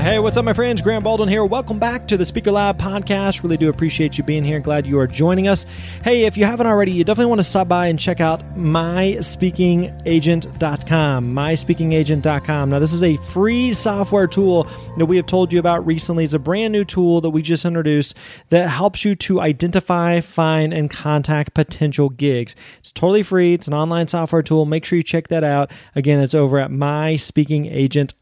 Hey, what's up, my friends? Grant Baldwin here. Welcome back to the Speaker Lab podcast. Really do appreciate you being here. Glad you are joining us. Hey, if you haven't already, you definitely want to stop by and check out myspeakingagent.com. Myspeakingagent.com. Now, this is a free software tool that we have told you about recently. It's a brand new tool that we just introduced that helps you to identify, find, and contact potential gigs. It's totally free. It's an online software tool. Make sure you check that out. Again, it's over at myspeakingagent.com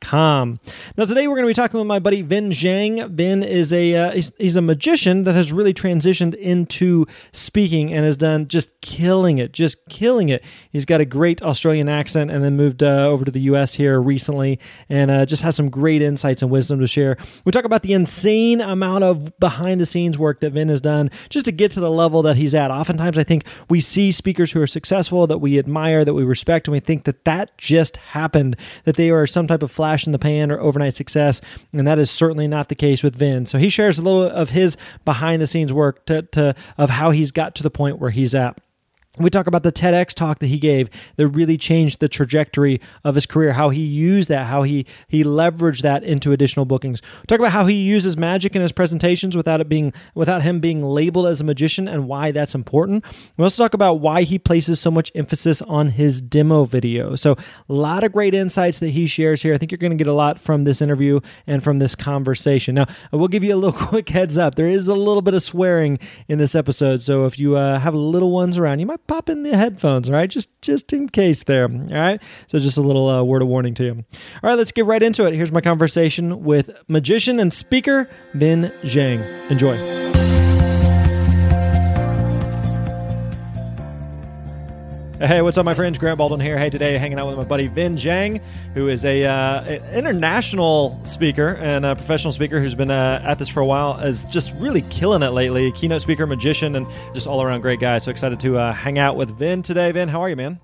com. Now today we're going to be talking with my buddy Vinh Giang. Vinh is a uh, he's, he's, a magician that has really transitioned into speaking and has done just killing it, just killing it. He's got a great Australian accent and then moved uh, over to the U.S. here recently and uh, just has some great insights and wisdom to share. We talk about the insane amount of behind the scenes work that Vinh has done just to get to the level that he's at. Oftentimes I think we see speakers who are successful that we admire, that we respect, and we think that that just happened, that they are some type of flash flash in the pan or overnight success. And that is certainly not the case with Vinh. So he shares a little of his behind the scenes work to, to of how he's got to the point where he's at. We talk about the TEDx talk that he gave that really changed the trajectory of his career, how he used that, how he he leveraged that into additional bookings. We talk about how he uses magic in his presentations without it being without him being labeled as a magician and why that's important. We also talk about why he places so much emphasis on his demo video. So a lot of great insights that he shares here. I think you're going to get a lot from this interview and from this conversation. Now, I will give you a little quick heads up. There is a little bit of swearing in this episode, so if you uh, have little ones around, you might pop in the headphones, all right? Just just in case there, all right? So just a little uh, word of warning to you. All right, let's get right into it. Here's my conversation with magician and speaker Vinh Giang. Enjoy. Hey, what's up, my friends? Grant Baldwin here. Hey, today hanging out with my buddy Vinh Giang, who is a uh, international speaker and a professional speaker who's been uh, at this for a while. Is just really killing it lately. Keynote speaker, magician, and just all around great guy. So excited to uh, hang out with Vinh today. Vinh, how are you, man?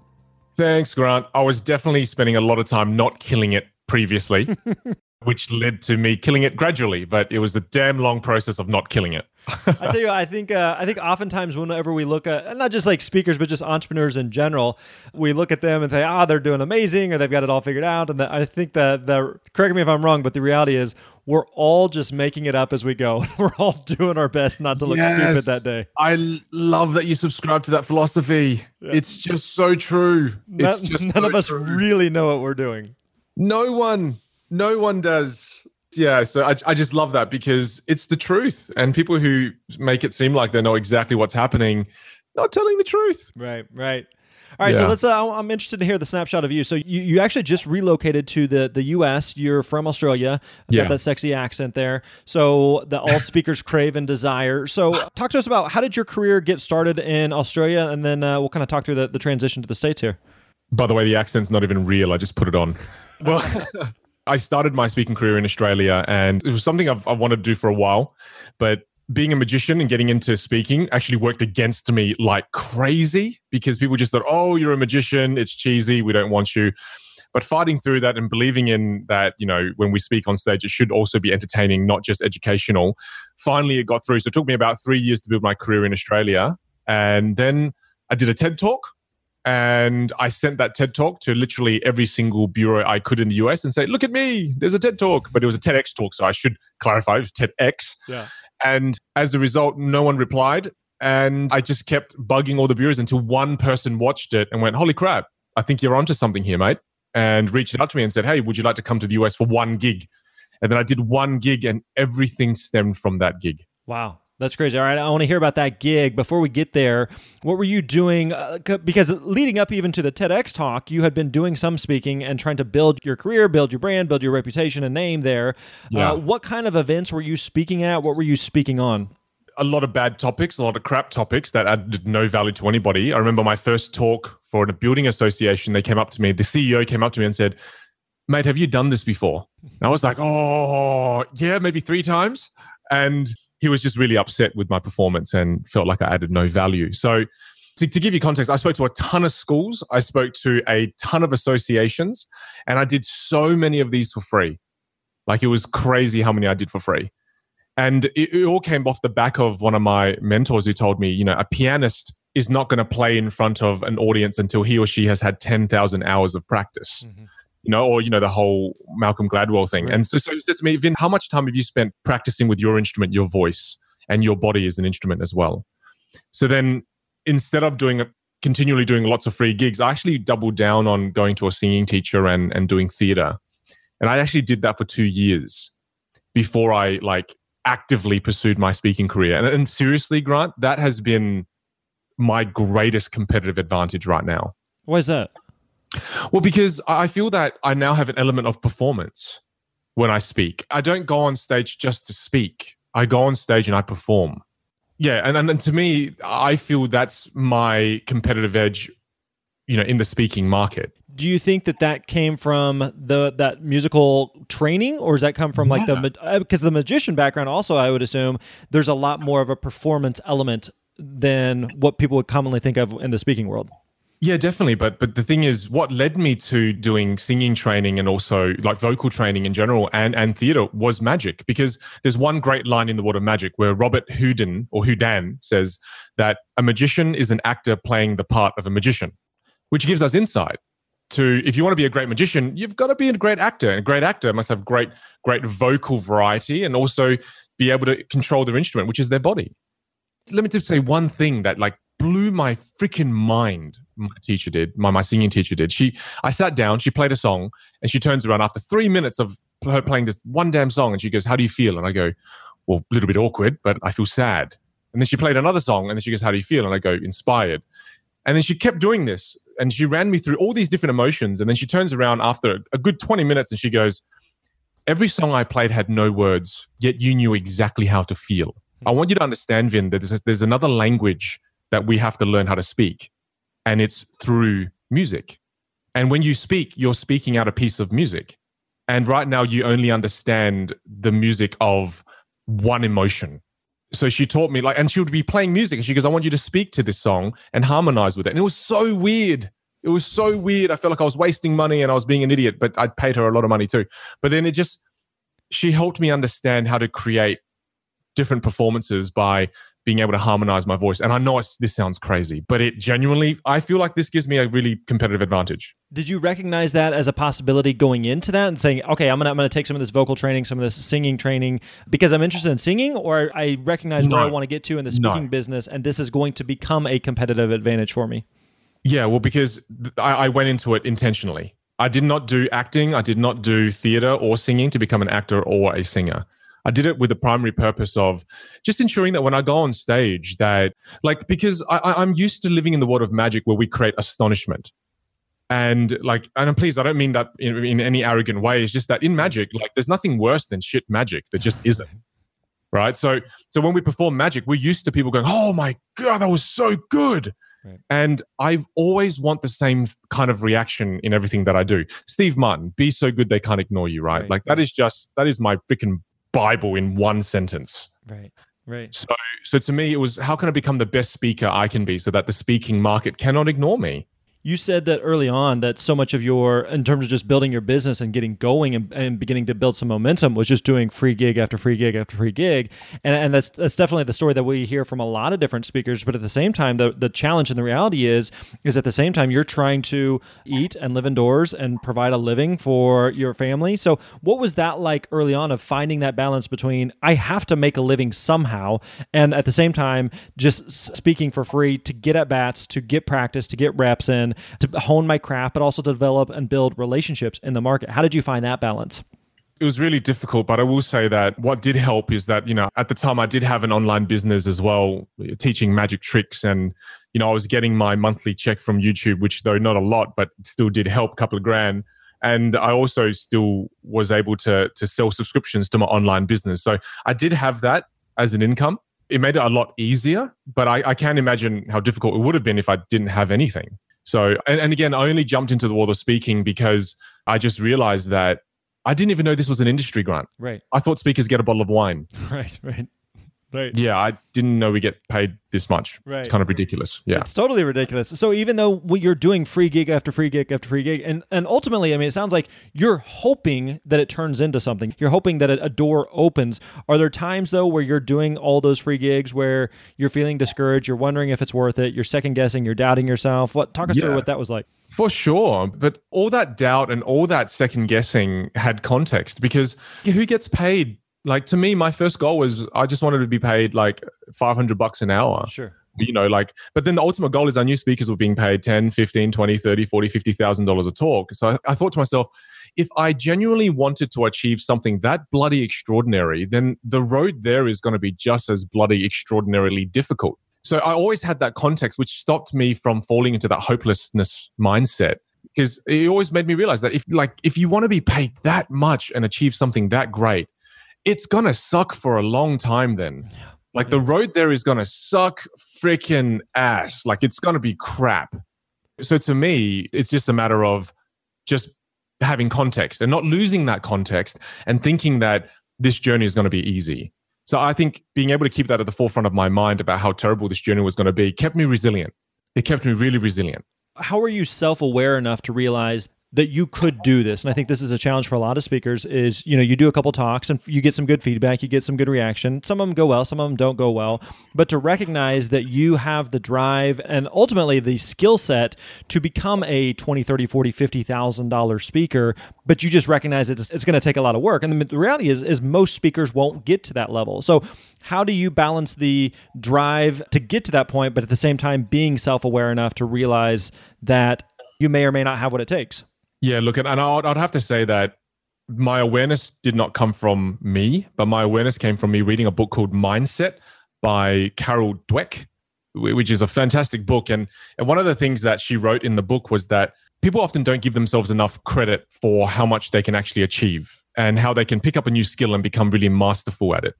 Thanks, Grant. I was definitely spending a lot of time not killing it previously, which led to me killing it gradually. But it was a damn long process of not killing it. I tell you, I think uh, I think oftentimes whenever we look at not just like speakers, but just entrepreneurs in general, we look at them and say, "Ah, they're doing amazing," or they've got it all figured out. And the, I think that the correct me if I'm wrong, but the reality is we're all just making it up as we go. we're all doing our best not to look yes, stupid that day. I love that you subscribe to that philosophy. Yeah. It's just so true. It's just none so of us true. really know what we're doing. No one, no one does yeah so I, I just love that because it's the truth and people who make it seem like they know exactly what's happening not telling the truth right right all right, yeah. so let's. Uh, I'm interested to hear the snapshot of you. So you, you actually just relocated to the the U.S. You're from Australia. yeah. Got that sexy accent there. So the all speakers crave and desire. So talk to us about how did your career get started in Australia, and then uh, we'll kind of talk through the, the transition to the states here. By the way, the accent's not even real. I just put it on. Well, I started my speaking career in Australia and it was something I've, I wanted to do for a while. But being a magician and getting into speaking actually worked against me like crazy because people just thought, oh, you're a magician. It's cheesy. We don't want you. But fighting through that and believing in that, you know, when we speak on stage, it should also be entertaining, not just educational. Finally, it got through. So it took me about three years to build my career in Australia. And then I did a TED talk and I sent that TED talk to literally every single bureau I could in the US and say, look at me, there's a TED talk. But it was a TEDx talk, so I should clarify it was TEDx. Yeah. And as a result, no one replied. And I just kept bugging all the bureaus until one person watched it and went, holy crap, I think you're onto something here, mate. And reached out to me and said, hey, would you like to come to the US for one gig? And then I did one gig and everything stemmed from that gig. Wow. That's crazy. All right, I want to hear about that gig. Before we get there, what were you doing? Uh, because leading up even to the TEDx talk, you had been doing some speaking and trying to build your career, build your brand, build your reputation and name there. Yeah. Uh, what kind of events were you speaking at? What were you speaking on? a lot of bad topics, a lot of crap topics that added no value to anybody. I remember my first talk for a building association. They came up to me, the CEO came up to me and said, Mate, have you done this before? And I was like, Oh, yeah, maybe three times. And he was just really upset with my performance and felt like I added no value. So, to, to, give you context, I spoke to a ton of schools, I spoke to a ton of associations, and I did so many of these for free. Like it was crazy how many I did for free. And it, it all came off the back of one of my mentors who told me, you know, a pianist is not going to play in front of an audience until he or she has had 10,000 hours of practice. Mm-hmm. You know, or you know the whole Malcolm Gladwell thing, right. and so, so he said to me, Vinh, how much time have you spent practicing with your instrument, your voice, and your body is an instrument as well? So then, instead of doing a, continually doing lots of free gigs, I actually doubled down on going to a singing teacher and and doing theater, and I actually did that for two years before I like actively pursued my speaking career. And, and seriously, Grant, that has been my greatest competitive advantage right now. Why is that? Well, because I feel that I now have an element of performance when I speak. I don't go on stage just to speak. I go on stage and I perform. Yeah, and, and, and to me, I feel that's my competitive edge, you know, in the speaking market do you think that that came from the that musical training or does that come from like yeah. the because uh, the magician background also i would assume there's a lot more of a performance element than what people would commonly think of in the speaking world yeah definitely but but the thing is what led me to doing singing training and also like vocal training in general and and theater was magic because there's one great line in the world of magic where robert houdin or houdin says that a magician is an actor playing the part of a magician which gives us insight to if you want to be a great magician, you've got to be a great actor. And a great actor must have great, great vocal variety and also be able to control their instrument, which is their body. Let me just say one thing that like blew my freaking mind. My teacher did, my, my singing teacher did. She I sat down, she played a song, and she turns around after three minutes of her playing this one damn song, and she goes, How do you feel? And I go, Well, a little bit awkward, but I feel sad. And then she played another song, and then she goes, How do you feel? And I go, Inspired. And then she kept doing this and she ran me through all these different emotions. And then she turns around after a good 20 minutes and she goes, Every song I played had no words, yet you knew exactly how to feel. Hmm. I want you to understand, Vinh, that there's, there's another language that we have to learn how to speak, and it's through music. And when you speak, you're speaking out a piece of music. And right now, you only understand the music of one emotion. So she taught me like and she would be playing music and she goes i want you to speak to this song and harmonize with it. And it was so weird. It was so weird. I felt like i was wasting money and i was being an idiot but i'd paid her a lot of money too. But then it just she helped me understand how to create different performances by being able to harmonize my voice. And I know this sounds crazy, but it genuinely, I feel like this gives me a really competitive advantage. Did you recognize that as a possibility going into that and saying, okay, I'm gonna I'm gonna take some of this vocal training, some of this singing training because I'm interested in singing, or I recognize no. where I want to get to in the speaking no. business, and this is going to become a competitive advantage for me? Yeah, well, because I, I went into it intentionally. I did not do acting. I did not do theater or singing to become an actor or a singer. I did it with the primary purpose of just ensuring that when I go on stage, that like because I, I'm used to living in the world of magic where we create astonishment. And like, and please, I don't mean that in, in any arrogant way. It's just that in magic, like, there's nothing worse than shit magic. There just isn't right? So so when we perform magic, we're used to people going, "Oh my god, that was so good." Right. And I always want the same kind of reaction in everything that I do. Steve Martin, be so good they can't ignore you, right? right. Like that is just that is my freaking Bible in one sentence. Right. Right. So so to me it was how can I become the best speaker I can be so that the speaking market cannot ignore me? You said that early on that so much of your, in terms of just building your business and getting going and, and beginning to build some momentum, was just doing free gig after free gig after free gig, and and that's that's definitely the story that we hear from a lot of different speakers. But at the same time, the the challenge and the reality is is at the same time you're trying to eat and live indoors and provide a living for your family. So what was that like early on of finding that balance between I have to make a living somehow, and at the same time just speaking for free to get at bats, to get practice, to get reps in to hone my craft, but also to develop and build relationships in the market. How did you find that balance? It was really difficult, but I will say that what did help is that, you know, at the time I did have an online business as well, teaching magic tricks. And, you know, I was getting my monthly check from YouTube, which though not a lot, but still did help a couple of grand. And I also still was able to, to sell subscriptions to my online business. So I did have that as an income. It made it a lot easier, but I, I can't imagine how difficult it would have been if I didn't have anything. So, and, and again, I only jumped into the world of speaking because I just realized that I didn't even know this was an industry grant. Right. I thought speakers get a bottle of wine. Right, right. Right. Yeah, I didn't know we get paid this much. Right. It's kind of ridiculous. Yeah. It's totally ridiculous. So even though you're doing free gig after free gig after free gig, and and ultimately, I mean, it sounds like you're hoping that it turns into something. You're hoping that a door opens. Are there times though where you're doing all those free gigs where you're feeling discouraged, you're wondering if it's worth it, you're second guessing, you're doubting yourself? What talk us Yeah. through what that was like? For sure. But all that doubt and all that second guessing had context because who gets paid? Like to me, my first goal was I just wanted to be paid like 500 bucks an hour. Sure. You know, like, but then the ultimate goal is I knew speakers were being paid 10, 15, 20, 30, 40, 50,000 dollars a talk. So I, I thought to myself, if I genuinely wanted to achieve something that bloody extraordinary, then the road there is going to be just as bloody extraordinarily difficult. So I always had that context, which stopped me from falling into that hopelessness mindset. Because it always made me realize that if like if you want to be paid that much and achieve something that great, it's gonna suck for a long time then. Like the road there is gonna suck freaking ass. Like it's gonna be crap. So to me, it's just a matter of just having context and not losing that context and thinking that this journey is going to be easy. So I think being able to keep that at the forefront of my mind about how terrible this journey was going to be kept me resilient. It kept me really resilient. how are you self-aware enough to realize that you could do this. And i think this is a challenge for a lot of speakers is you know you do a couple talks and you get some good feedback you get some good reaction. Some of them go well some of them don't go well. But to recognize that you have the drive and ultimately the skill set to become a 20 30 40 50000 dollar speaker but you just recognize it's, it's going to take a lot of work. And the, the reality is is most speakers won't get to that level. So how do you balance the drive to get to that point but at the same time being self-aware enough to realize that you may or may not have what it takes Yeah, look, and I'd, I'd have to say that my awareness did not come from me, but my awareness came from me reading a book called Mindset by Carol Dweck, which is a fantastic book. And, and one of the things that she wrote in the book was that people often don't give themselves enough credit for how much they can actually achieve and how they can pick up a new skill and become really masterful at it.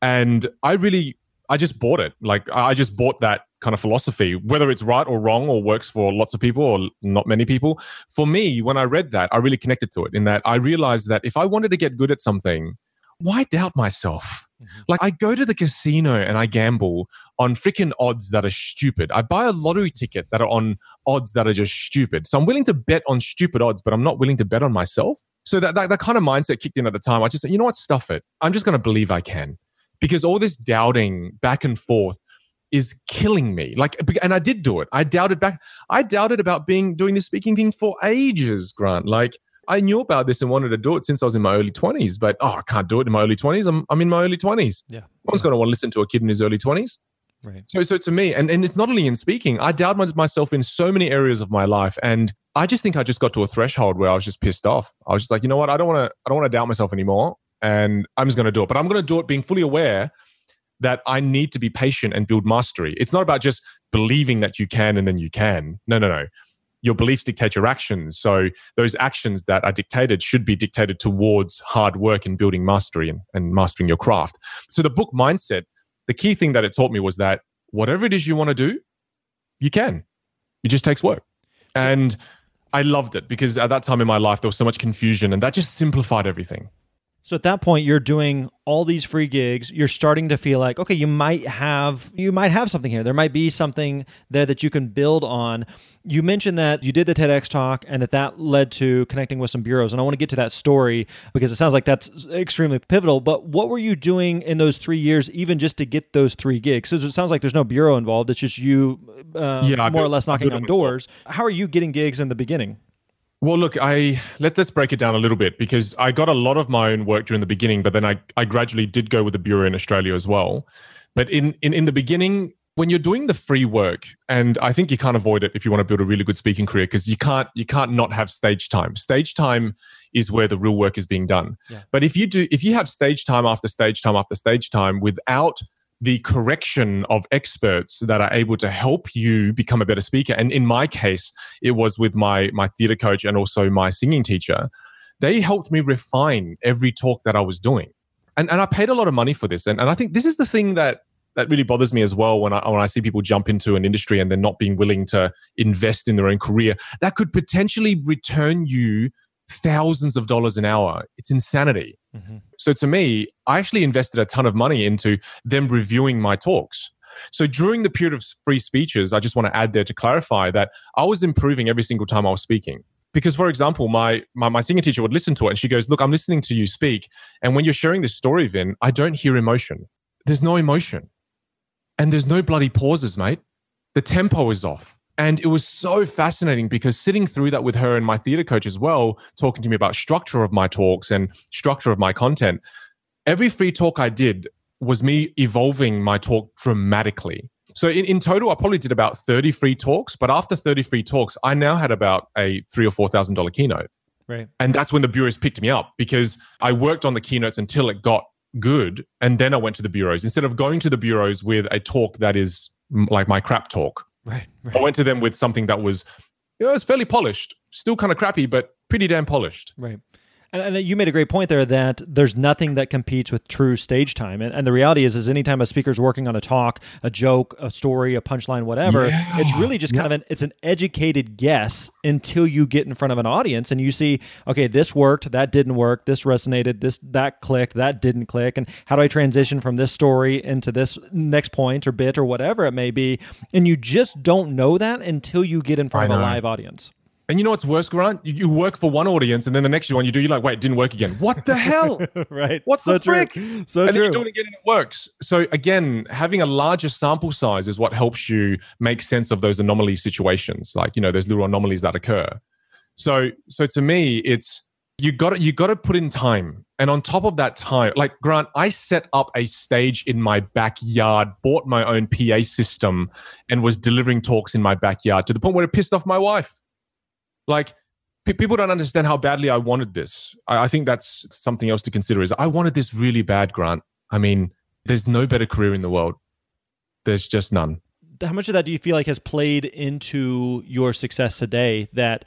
And I really, I just bought it. Like I just bought that kind of philosophy, whether it's right or wrong or works for lots of people or not many people. For me, when I read that, I really connected to it in that I realized that if I wanted to get good at something, why doubt myself? Mm-hmm. Like I go to the casino and I gamble on freaking odds that are stupid. I buy a lottery ticket that are on odds that are just stupid. So I'm willing to bet on stupid odds, but I'm not willing to bet on myself. So that, that, that kind of mindset kicked in at the time. I just said, you know what, stuff it. I'm just going to believe I can. Because all this doubting back and forth is killing me. Like, and I did do it. I doubted back. I doubted about being doing this speaking thing for ages, Grant. Like, I knew about this and wanted to do it since I was in my early 20s, but oh, I can't do it in my early 20s. I'm, I'm in my early 20s. Yeah. No one's going to want to listen to a kid in his early 20s. Right. So, so to me, and, and it's not only in speaking, I doubted myself in so many areas of my life. And I just think I just got to a threshold where I was just pissed off. I was just like, you know what? I don't want to, I don't want to doubt myself anymore. And I'm just going to do it. But I'm going to do it being fully aware that I need to be patient and build mastery. It's not about just believing that you can and then you can. No, no, no. Your beliefs dictate your actions. So those actions that are dictated should be dictated towards hard work and building mastery and, and mastering your craft. So the book mindset, the key thing that it taught me was that whatever it is you want to do, you can. It just takes work. And I loved it because at that time in my life, there was so much confusion and that just simplified everything. So at that point, you're doing all these free gigs. You're starting to feel like, okay, you might have you might have something here. There might be something there that you can build on. You mentioned that you did the TEDx talk and that that led to connecting with some bureaus. And I want to get to that story because it sounds like that's extremely pivotal. But what were you doing in those three years, even just to get those three gigs? Because it sounds like there's no bureau involved. It's just you, uh, Yeah, more or less knocking on myself. doors. How are you getting gigs in the beginning? Well, look, I let let's break it down a little bit because I got a lot of my own work during the beginning, but then I, I gradually did go with the bureau in Australia as well. But in, in in the beginning, when you're doing the free work, and I think you can't avoid it if you want to build a really good speaking career because you can't you can't not have stage time. Stage time is where the real work is being done. Yeah. But if you do if you have stage time after stage time after stage time without the correction of experts that are able to help you become a better speaker and in my case it was with my my theater coach and also my singing teacher they helped me refine every talk that i was doing and and i paid a lot of money for this and, and i think this is the thing that that really bothers me as well when I when I see people jump into an industry and they're not being willing to invest in their own career. That could potentially return you thousands of dollars an hour. It's insanity. Mm-hmm. So to me, I actually invested a ton of money into them reviewing my talks. So during the period of free speeches, I just want to add there to clarify that I was improving every single time I was speaking. Because, for example, my, my, my singing teacher would listen to it and she goes, Look, I'm listening to you speak. And when you're sharing this story, Vinh, I don't hear emotion. There's no emotion. And there's no bloody pauses, mate. The tempo is off. And it was so fascinating because sitting through that with her and my theater coach as well, talking to me about structure of my talks and structure of my content, every free talk I did was me evolving my talk dramatically. So in, in total, I probably did about 30 free talks, but after 30 free talks, I now had about a three or four thousand dollar keynote. Right. And that's when the bureaus picked me up because I worked on the keynotes until it got good. And then I went to the bureaus instead of going to the bureaus with a talk that is like my crap talk. Right, right. I went to them with something that was, you know, it was fairly polished, still kind of crappy, but pretty damn polished. Right. And, and, you made a great point there that there's nothing that competes with true stage time. And, and the reality is, is anytime a speaker's working on a talk, a joke, a story, a punchline, whatever, yeah. it's really just kind yeah. of an it's an educated guess until you get in front of an audience and you see, okay, this worked, that didn't work, this resonated, this that clicked, that didn't click, and how do I transition from this story into this next point or bit or whatever it may be, and you just don't know that until you get in front of a live audience. And you know what's worse, Grant? You, you, work for one audience, and then the next one you do, you're like, wait, it didn't work again. What the hell? right. What's so the frick? True. So and true. then you do it again, and it works. So again, having a larger sample size is what helps you make sense of those anomaly situations, like you know those little anomalies that occur. So, so to me, it's you got to you got to put in time, and on top of that time, like Grant, I set up a stage in my backyard, bought my own PA system, and was delivering talks in my backyard to the point where it pissed off my wife. Like people don't understand how badly I wanted this. I, I think that's something else to consider. Is I wanted this really bad, Grant. I mean, there's no better career in the world. There's just none how much of that do you feel like has played into your success today that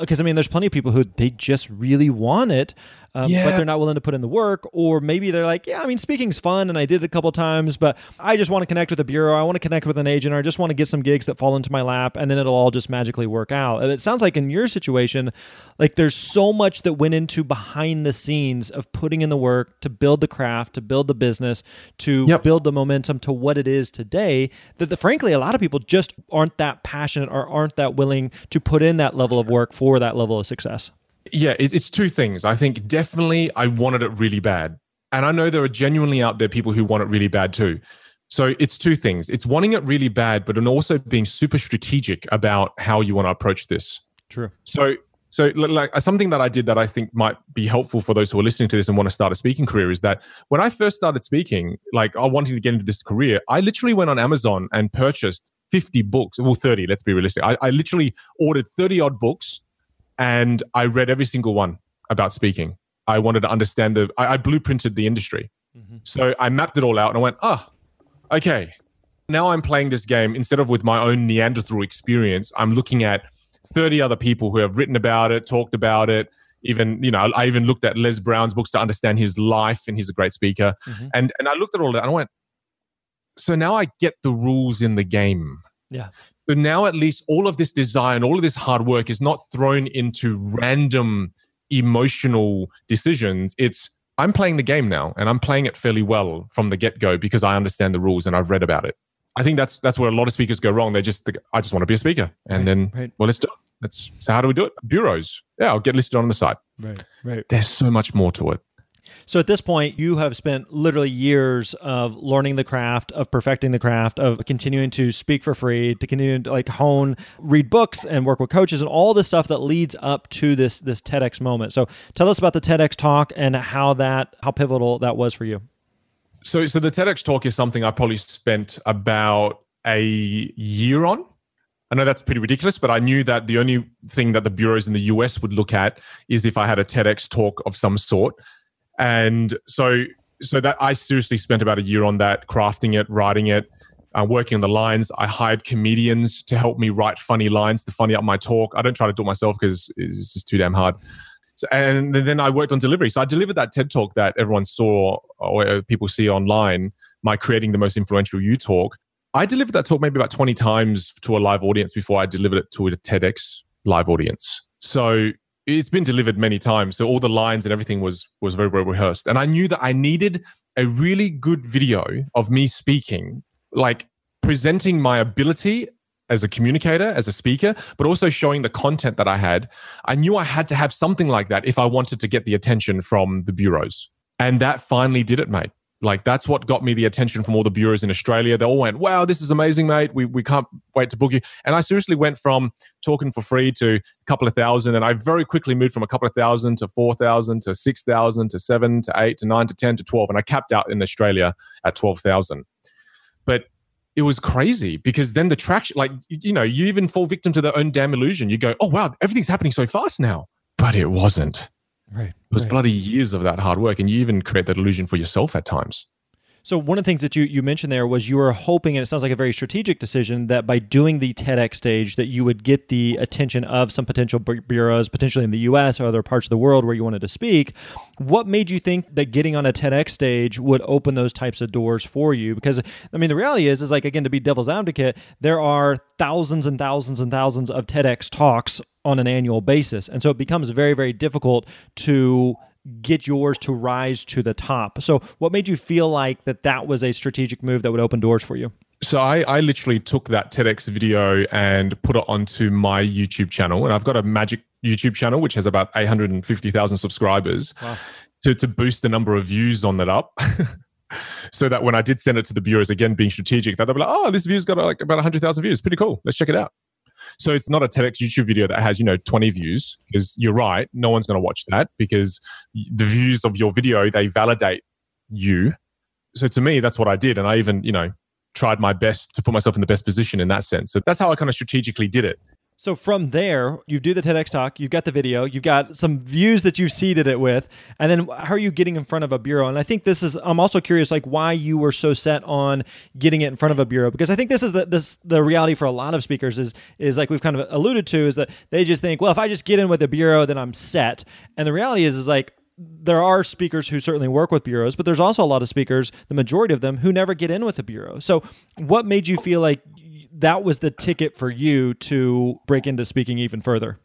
because I mean, there's plenty of people who they just really want it, um, yeah. but they're not willing to put in the work, or maybe they're like, yeah, I mean, speaking's fun, and I did it a couple times, but I just want to connect with a bureau, I want to connect with an agent, or I just want to get some gigs that fall into my lap, and then it'll all just magically work out. And it sounds like in your situation, like there's so much that went into behind the scenes of putting in the work to build the craft, to build the business, to yep. build the momentum to what it is today. That the, frankly, a lot of people just aren't that passionate or aren't that willing to put in that level of work for that level of success? Yeah, it, it's two things. I think definitely I wanted it really bad. And I know there are genuinely out there people who want it really bad too. So it's two things. It's wanting it really bad, but and also being super strategic about how you want to approach this. True. So so like something that I did that I think might be helpful for those who are listening to this and want to start a speaking career is that when I first started speaking, like I wanted to get into this career, I literally went on Amazon and purchased 50 books, well 30, let's be realistic. I, I literally ordered 30 odd books and I read every single one about speaking. I wanted to understand the. I, I blueprinted the industry, mm-hmm. so I mapped it all out, and I went, ah, oh, okay. Now I'm playing this game instead of with my own Neanderthal experience. I'm looking at 30 other people who have written about it, talked about it. Even you know, I even looked at Les Brown's books to understand his life, and he's a great speaker. Mm-hmm. And and I looked at all that, and I went, so now I get the rules in the game. Yeah. So now at least all of this desire and all of this hard work is not thrown into random emotional decisions. It's I'm playing the game now and I'm playing it fairly well from the get-go because I understand the rules and I've read about it. I think that's that's where a lot of speakers go wrong. They just think, I just want to be a speaker. And right, then right. well let's do it. Let's so how do we do it? Bureaus. Yeah, I'll get listed on the site. Right. Right. There's so much more to it. So at this point, you have spent literally years of learning the craft, of perfecting the craft, of continuing to speak for free, to continue to like hone, read books, and work with coaches, and all the stuff that leads up to this this TEDx moment. So tell us about the TEDx talk and how that how pivotal that was for you. So so the TEDx talk is something I probably spent about a year on. I know that's pretty ridiculous, but I knew that the only thing that the bureaus in the US would look at is if I had a TEDx talk of some sort. And so so that I seriously spent about a year on that, crafting it, writing it, uh, working on the lines. I hired comedians to help me write funny lines to funny up my talk. I don't try to do it myself because it's just too damn hard. So, and then I worked on delivery. So I delivered that TED talk that everyone saw or people see online, my creating the most influential you talk. I delivered that talk maybe about 20 times to a live audience before I delivered it to a TEDx live audience. So it's been delivered many times. So all the lines and everything was was very, well rehearsed. And I knew that I needed a really good video of me speaking, like presenting my ability as a communicator, as a speaker, but also showing the content that I had. I knew I had to have something like that if I wanted to get the attention from the bureaus. And that finally did it, mate. Like that's what got me the attention from all the bureaus in Australia. They all went, "Wow, this is amazing, mate. We we can't wait to book you." And I seriously went from talking for free to a couple of thousand, and I very quickly moved from a couple of thousand to four thousand to six thousand to seven to eight to nine to ten to twelve, and I capped out in Australia at twelve thousand. But it was crazy because then the traction, like, you know, you even fall victim to their own damn illusion. You go, oh, wow, everything's happening so fast now. But it wasn't. Right. It was right. bloody years of that hard work. And you even create that illusion for yourself at times. So one of the things that you, you mentioned there was you were hoping, and it sounds like a very strategic decision, that by doing the TEDx stage, that you would get the attention of some potential bureaus, potentially in the U.S. or other parts of the world where you wanted to speak. What made you think that getting on a TEDx stage would open those types of doors for you? Because I mean, the reality is, is like again to be devil's advocate, there are thousands and thousands and thousands of TEDx talks on an annual basis, and so it becomes very very difficult to get yours to rise to the top. So, what made you feel like that that was a strategic move that would open doors for you? So I, I literally took that TEDx video and put it onto my YouTube channel, and I've got a magic YouTube channel which has about eight hundred and fifty thousand subscribers. Wow. To to boost the number of views on that up. so that when I did send it to the bureaus, again being strategic, that they'll be like, "Oh, this view's got like about hundred thousand views. Pretty cool. Let's check it out." So it's not a TEDx YouTube video that has, you know, 20 views because you're right. No one's going to watch that because the views of your video, they validate you. So to me, that's what I did. And I even, you know, tried my best to put myself in the best position in that sense. So that's how I kind of strategically did it. So from there, you do the TEDx talk, you've got the video, you've got some views that you've seeded it with, and then how are you getting in front of a bureau? And I think this is I'm also curious like why you were so set on getting it in front of a bureau because I think this is the this the reality for a lot of speakers is is like we've kind of alluded to is that they just think, well, if I just get in with a bureau, then I'm set. And the reality is is like there are speakers who certainly work with bureaus, but there's also a lot of speakers, the majority of them, who never get in with a bureau. So, what made you feel like that was the ticket for you to break into speaking even further?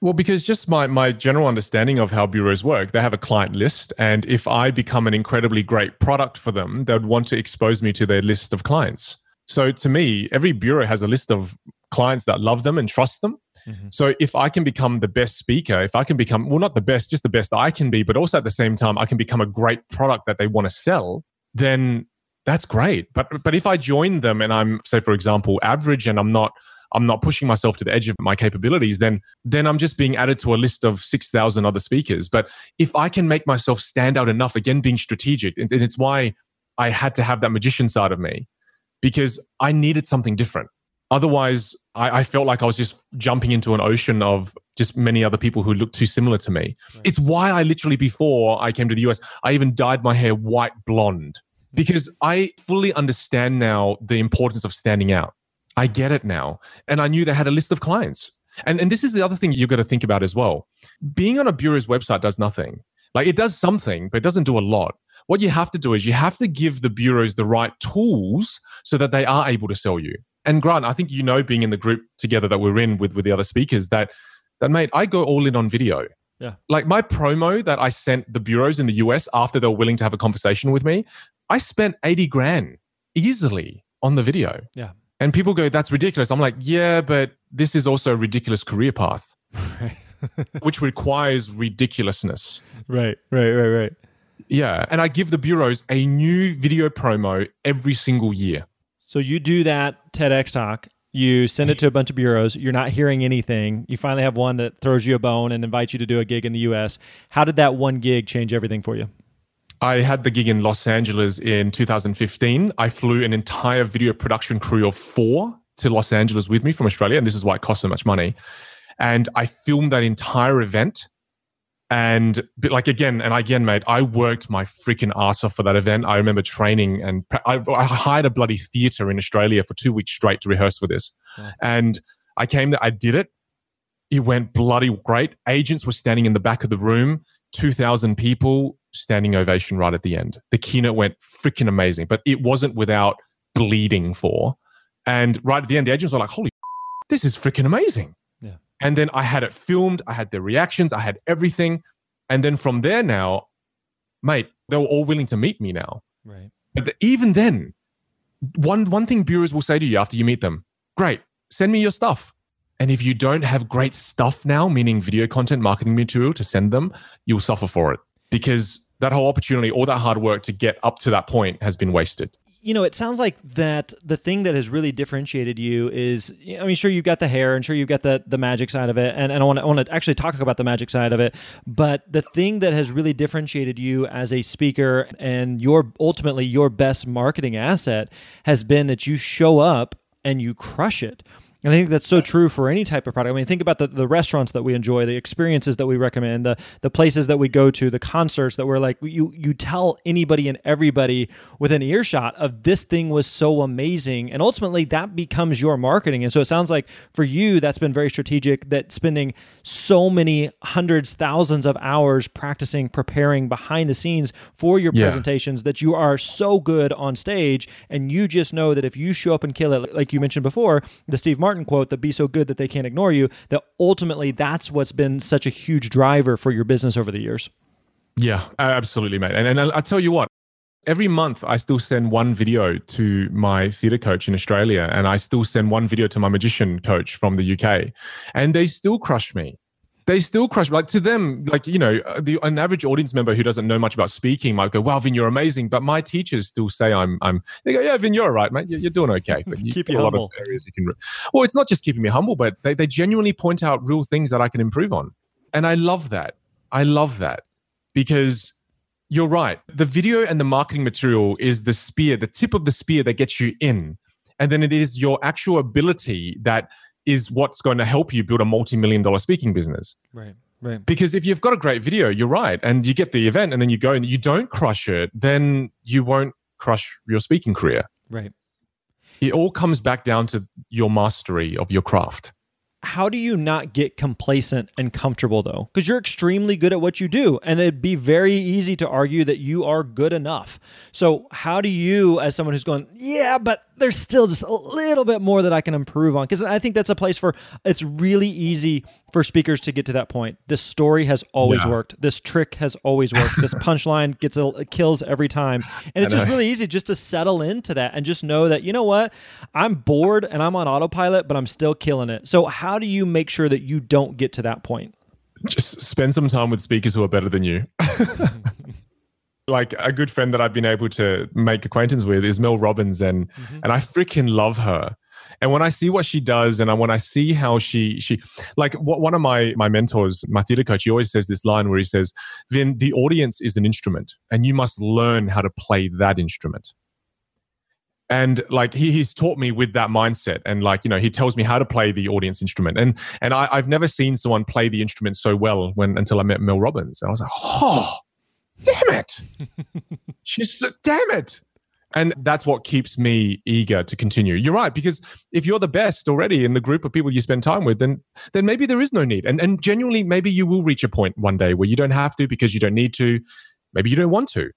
Well, because just my, my general understanding of how bureaus work, they have a client list. And if I become an incredibly great product for them, they'd want to expose me to their list of clients. So to me, every bureau has a list of clients that love them and trust them. Mm-hmm. So if I can become the best speaker, if I can become, well, not the best, just the best I can be, but also at the same time, I can become a great product that they want to sell, then that's great. But but if I join them and I'm say for example average and I'm not I'm not pushing myself to the edge of my capabilities, then then I'm just being added to a list of six thousand other speakers. But if I can make myself stand out enough, again being strategic, and, and it's why I had to have that magician side of me because I needed something different. Otherwise, I, I, felt like I was just jumping into an ocean of just many other people who looked too similar to me. Right. It's why I literally, before I came to the US, I even dyed my hair white blonde because I fully understand now the importance of standing out. I get it now. And I knew they had a list of clients. And, and this is the other thing you've got to think about as well. Being on a bureau's website does nothing. Like it does something, but it doesn't do a lot. What you have to do is you have to give the bureaus the right tools so that they are able to sell you. And Grant, I think you know, being in the group together that we're in with, with the other speakers, that that mate, I go all in on video. Yeah. Like my promo that I sent the bureaus in the US after they were willing to have a conversation with me, I spent 80 grand easily on the video. Yeah. And people go, that's ridiculous. I'm like, yeah, but this is also a ridiculous career path, which requires ridiculousness. Right, right, right, right. Yeah. And I give the bureaus a new video promo every single year. So you do that TEDx talk, you send it to a bunch of bureaus, you're not hearing anything. You finally have one that throws you a bone and invites you to do a gig in the US. How did that one gig change everything for you? I had the gig in Los Angeles in 2015. I flew an entire video production crew of four to Los Angeles with me from Australia, and this is why it cost so much money. And I filmed that entire event. And like again, and again, mate, I worked my freaking ass off for that event. I remember training and I, I hired a bloody theater in Australia for two weeks straight to rehearse for this. Yeah. And I came there, I did it. It went bloody great. Agents were standing in the back of the room, 2,000 people, standing ovation right at the end. The keynote went freaking amazing, but it wasn't without bleeding for. And right at the end, the agents were like, holy, this is freaking amazing. Yeah. And then I had it filmed, I had their reactions, I had everything. And then from there now, mate, they were all willing to meet me now. Right. But the, even then, one one thing bureaus will say to you after you meet them, great, send me your stuff. And if you don't have great stuff now, meaning video content, marketing material to send them, you'll suffer for it because that whole opportunity, all that hard work to get up to that point has been wasted. You know, it sounds like that the thing that has really differentiated you is, I mean, sure you've got the hair and sure you've got the the magic side of it, and, and I want to I want to actually talk about the magic side of it, but the thing that has really differentiated you as a speaker and your ultimately your best marketing asset has been that you show up and you crush it. And I think that's so true for any type of product. I mean, think about the, the restaurants that we enjoy, the experiences that we recommend, the the places that we go to, the concerts that we're like, you you tell anybody and everybody within earshot of this thing was so amazing, and ultimately that becomes your marketing. And so it sounds like for you, that's been very strategic. That spending so many hundreds, thousands of hours practicing, preparing behind the scenes for your yeah. presentations that you are so good on stage, and you just know that if you show up and kill it, like you mentioned before, the Steve Martin Martin quote that be so good that they can't ignore you, that ultimately that's what's been such a huge driver for your business over the years. Yeah, absolutely, mate. And, and I, I tell you what, every month I still send one video to my theater coach in Australia, and I still send one video to my magician coach from the UK, and they still crush me they still crush like to them like you know uh, the an average audience member who doesn't know much about speaking might go wow vinh you're amazing. But my teachers still say i'm i'm they go yeah vinh you're all right mate. You're, you're doing okay. But you keep you a humble. lot of areas you can well it's not just keeping me humble but they, they genuinely point out real things that i can improve on. And i love that. I love that. Because you're right. The video and the marketing material is the spear the tip of the spear that gets you in. And then it is your actual ability that is what's going to help you build a multi-million dollar speaking business. Right. Right. Because if you've got a great video, you're right, and you get the event and then you go and you don't crush it, then you won't crush your speaking career. Right. It all comes back down to your mastery of your craft how do you not get complacent and comfortable though? Because you're extremely good at what you do, and it'd be very easy to argue that you are good enough. So, how do you, as someone who's going, yeah, but there's still just a little bit more that I can improve on? Because I think that's a place for it's really easy for speakers to get to that point. This story has always yeah. worked. This trick has always worked. this punchline gets a, kills every time, and it's just really easy just to settle into that and just know that you know what, I'm bored and I'm on autopilot, but I'm still killing it. So, how do you make sure that you don't get to that point? Just spend some time with speakers who are better than you. like a good friend that I've been able to make acquaintance with is Mel Robbins, and mm-hmm. and I freaking love her. And when I see what she does, and when I see how she she like one of my my mentors, my theater coach, he always says this line where he says, "Then the audience is an instrument, and you must learn how to play that instrument." and like he, he's taught me with that mindset and like you know he tells me how to play the audience instrument and and I, i've never seen someone play the instrument so well when until i met mel robbins and i was like oh damn it. She's damn it. And that's what keeps me eager to continue. You're right because if you're the best already in the group of people you spend time with then then maybe there is no need. And and genuinely maybe you will reach a point one day where you don't have to because you don't need to. Maybe you don't want to.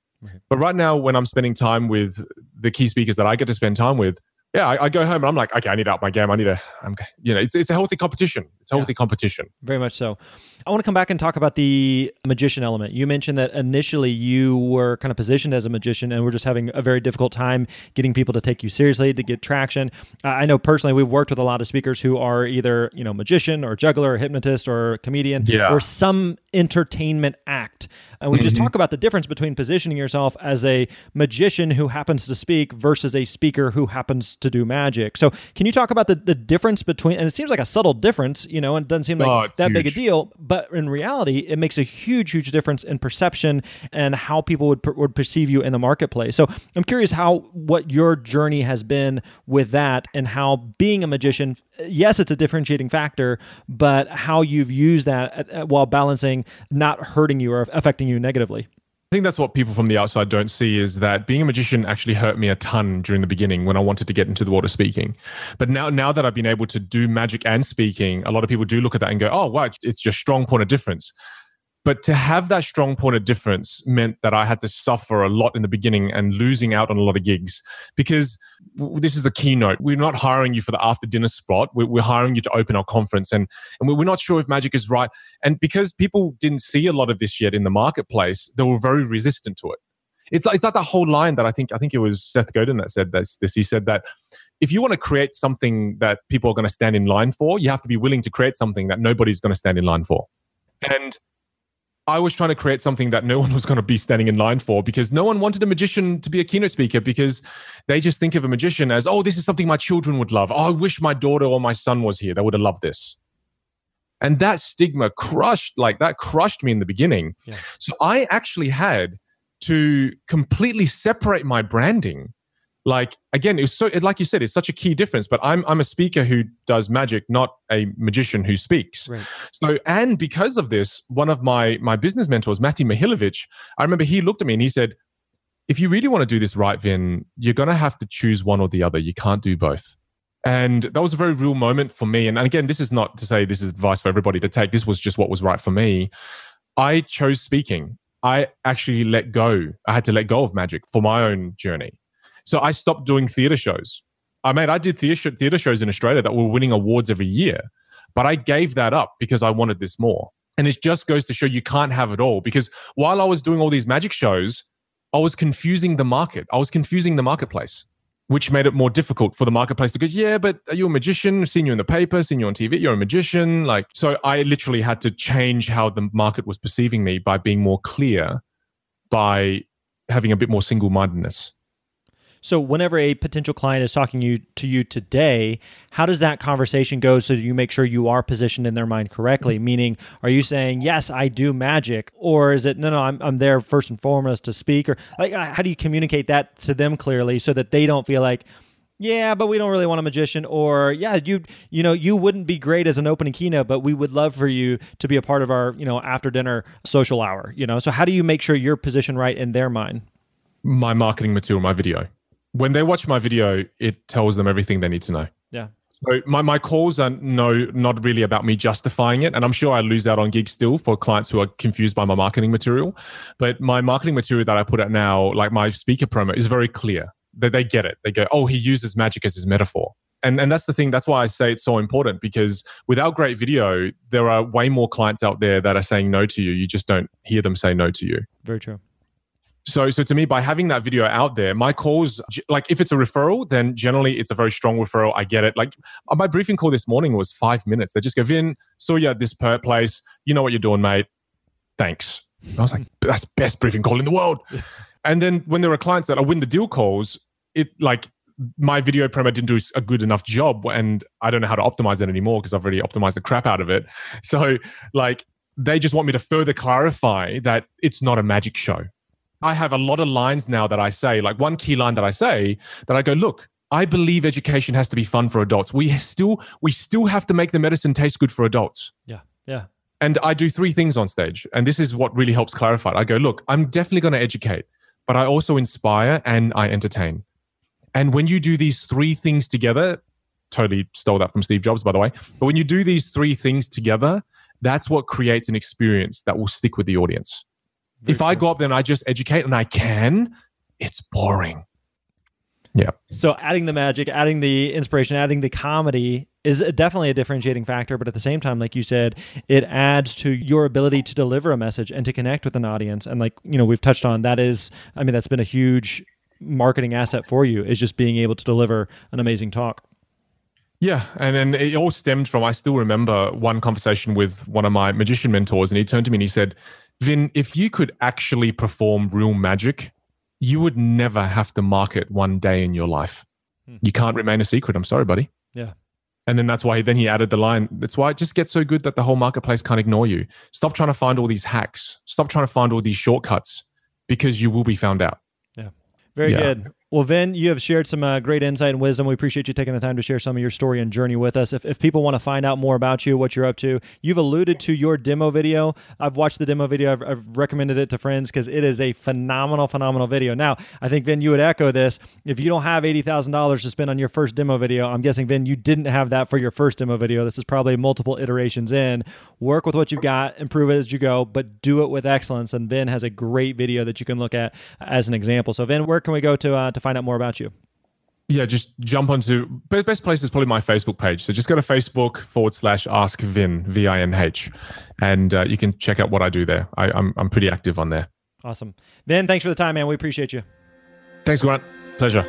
But right now when i'm spending time with the key speakers that i get to spend time with yeah, I, I, go home and I'm like, okay, I need to up my game. I need to, I'm, you know, it's, it's a healthy competition. It's a healthy yeah. competition. Very much so. I want to come back and talk about the magician element. You mentioned that initially you were kind of positioned as a magician and we're just having a very difficult time getting people to take you seriously, to get traction. Uh, I know personally we've worked with a lot of speakers who are either, you know, magician or juggler or hypnotist or comedian yeah. or some entertainment act. And we mm-hmm. just talk about the difference between positioning yourself as a magician who happens to speak versus a speaker who happens to do magic. So, can you talk about the, the difference between, and it seems like a subtle difference, you know, and it doesn't seem like Oh, that big a deal. But in reality, it makes a huge, huge difference in perception and how people would would perceive you in the marketplace. So I'm curious how what your journey has been with that, and how being a magician, yes, it's a differentiating factor, but how you've used that at- at- while balancing not hurting you or affecting you negatively. I think that's what people from the outside don't see is that being a magician actually hurt me a ton during the beginning when I wanted to get into the water speaking. But now, now that I've been able to do magic and speaking, a lot of people do look at that and go, "Oh, wow, it's- it's your strong point of difference." But to have that strong point of difference meant that I had to suffer a lot in the beginning and losing out on a lot of gigs because this is a keynote. We're not hiring you for the after dinner spot. We're, hiring you to open our conference, and and we- we're not sure if magic is right. And because people didn't see a lot of this yet in the marketplace, they were very resistant to it. It's like, it's like that whole line that I think I think it was Seth Godin that said this. this. He said that if you want to create something that people are going to stand in line for, you have to be willing to create something that nobody's going to stand in line for. And I was trying to create something that no one was going to be standing in line for because no one wanted a magician to be a keynote speaker because they just think of a magician as, oh, this is something my children would love. Oh, I wish my daughter or my son was here. They would have loved this. And that stigma crushed, like that crushed me in the beginning. Yeah. So I actually had to completely separate my branding. Like again, it's was so like you said, it's such a key difference. But I'm I'm a speaker who does magic, not a magician who speaks. Right. So, and because of this, one of my my business mentors, Matthew Michalewicz, I remember he looked at me and he said, "If you really want to do this right, Vinh, you're going to have to choose one or the other. You can't do both." And that was a very real moment for me. And, and again, this is not to say this is advice for everybody to take. This was just what was right for me. I chose speaking. I actually let go. I had to let go of magic for my own journey. So I stopped doing theater shows. I mean, I did theater, theater shows in Australia that were winning awards every year, but I gave that up because I wanted this more. And it just goes to show you can't have it all. Because while I was doing all these magic shows, I was confusing the market. I was confusing the marketplace, which made it more difficult for the marketplace to go, yeah, but are you a magician? Seen you in the paper, seen you on TV, you're a magician. Like, so I literally had to change how the market was perceiving me by being more clear, by having a bit more single mindedness. So whenever a potential client is talking you to you today, how does that conversation go so that you make sure you are positioned in their mind correctly? Meaning, are you saying, yes, I do magic? Or is it, no, no, I'm, I'm there first and foremost to speak? Or like, uh, how do you communicate that to them clearly so that they don't feel like, yeah, but we don't really want a magician, or yeah, you you know you wouldn't be great as an opening keynote, but we would love for you to be a part of our you know after dinner social hour. You know, so how do you make sure you're positioned right in their mind? My marketing material, my video. When they watch my video, it tells them everything they need to know. Yeah. So my, my calls are no not really about me justifying it. And I'm sure I lose out on gigs still for clients who are confused by my marketing material. But my marketing material that I put out now, like my speaker promo, is very clear. That they get it. They go, oh, he uses magic as his metaphor. And and that's the thing, that's why I say it's so important because without great video, there are way more clients out there that are saying no to you. You just don't hear them say no to you. Very true. So, so to me, by having that video out there, my calls, like if it's a referral, then generally it's a very strong referral. I get it. Like uh, my briefing call this morning was five minutes. They just go, Vinh, saw you at this per place. You know what you're doing, mate. Thanks. I was like, that's best briefing call in the world. And then when there are clients that I win the deal calls, it like my video promo didn't do a good enough job and I don't know how to optimize it anymore because I've already optimized the crap out of it. So like they just want me to further clarify that it's not a magic show. I have a lot of lines now that I say, like one key line that I say that I go, look, I believe education has to be fun for adults. We still we still have to make the medicine taste good for adults. Yeah. Yeah. And I do three things on stage. And this is what really helps clarify it. I go, look, I'm definitely going to educate, but I also inspire and I entertain. And when you do these three things together, totally stole that from Steve Jobs, by the way. But when you do these three things together, that's what creates an experience that will stick with the audience. Very if I go up there and I just educate and I can, it's boring. Yeah. So adding the magic, adding the inspiration, adding the comedy is definitely a differentiating factor. But at the same time, like you said, it adds to your ability to deliver a message and to connect with an audience. And like you know, we've touched on that is, I mean, that's been a huge marketing asset for you is just being able to deliver an amazing talk. Yeah, and then it all stemmed from I still remember one conversation with one of my magician mentors, and he turned to me and he said, "Vinh, if you could actually perform real magic, you would never have to market one day in your life. Hmm. You can't remain a secret. I'm sorry, buddy." Yeah. And then that's why he, then he added the line. That's why it just gets so good that the whole marketplace can't ignore you. Stop trying to find all these hacks. Stop trying to find all these shortcuts because you will be found out. Yeah. Very yeah. good. Well, Vinh, you have shared some uh, great insight and wisdom. We appreciate you taking the time to share some of your story and journey with us. If, if people want to find out more about you, what you're up to, you've alluded to your demo video. I've watched the demo video, I've, I've recommended it to friends because it is a phenomenal, phenomenal video. Now, I think, Vinh, you would echo this. If you don't have $80,000 to spend on your first demo video, I'm guessing, Vinh, you didn't have that for your first demo video. This is probably multiple iterations in. Work with what you've got, improve it as you go, but do it with excellence. And Vinh has a great video that you can look at as an example. So, Vinh, where can we go to, uh, to find out more about you? yeah, just jump onto best place is probably my Facebook page. So just go to Facebook forward slash Ask Vinh V I N H, and uh, you can check out what I do there. I, I'm, I'm pretty active on there. Awesome, Vinh. Thanks for the time, man. We appreciate you. Thanks, Grant. Pleasure.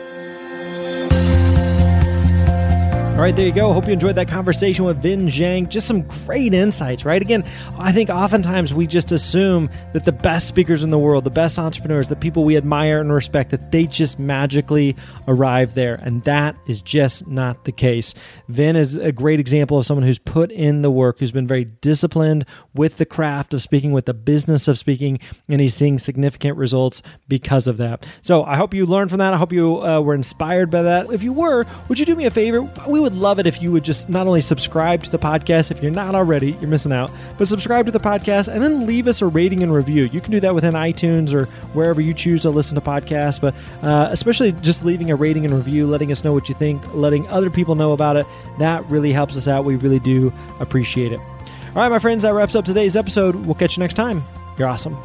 All right, there you go. Hope you enjoyed that conversation with Vinh Giang. Just some great insights, right? Again, I think oftentimes we just assume that the best speakers in the world, the best entrepreneurs, the people we admire and respect, that they just magically arrive there. And that is just not the case. Vinh is a great example of someone who's put in the work, who's been very disciplined with the craft of speaking, with the business of speaking, and he's seeing significant results because of that. So I hope you learned from that. I hope you uh, were inspired by that. If you were, would you do me a favor? We would would love it if you would just not only subscribe to the podcast, if you're not already, you're missing out, but subscribe to the podcast and then leave us a rating and review. You can do that within iTunes or wherever you choose to listen to podcasts, but uh, especially just leaving a rating and review, letting us know what you think, letting other people know about it. That really helps us out. We really do appreciate it. All right, my friends, that wraps up today's episode. We'll catch you next time. You're awesome.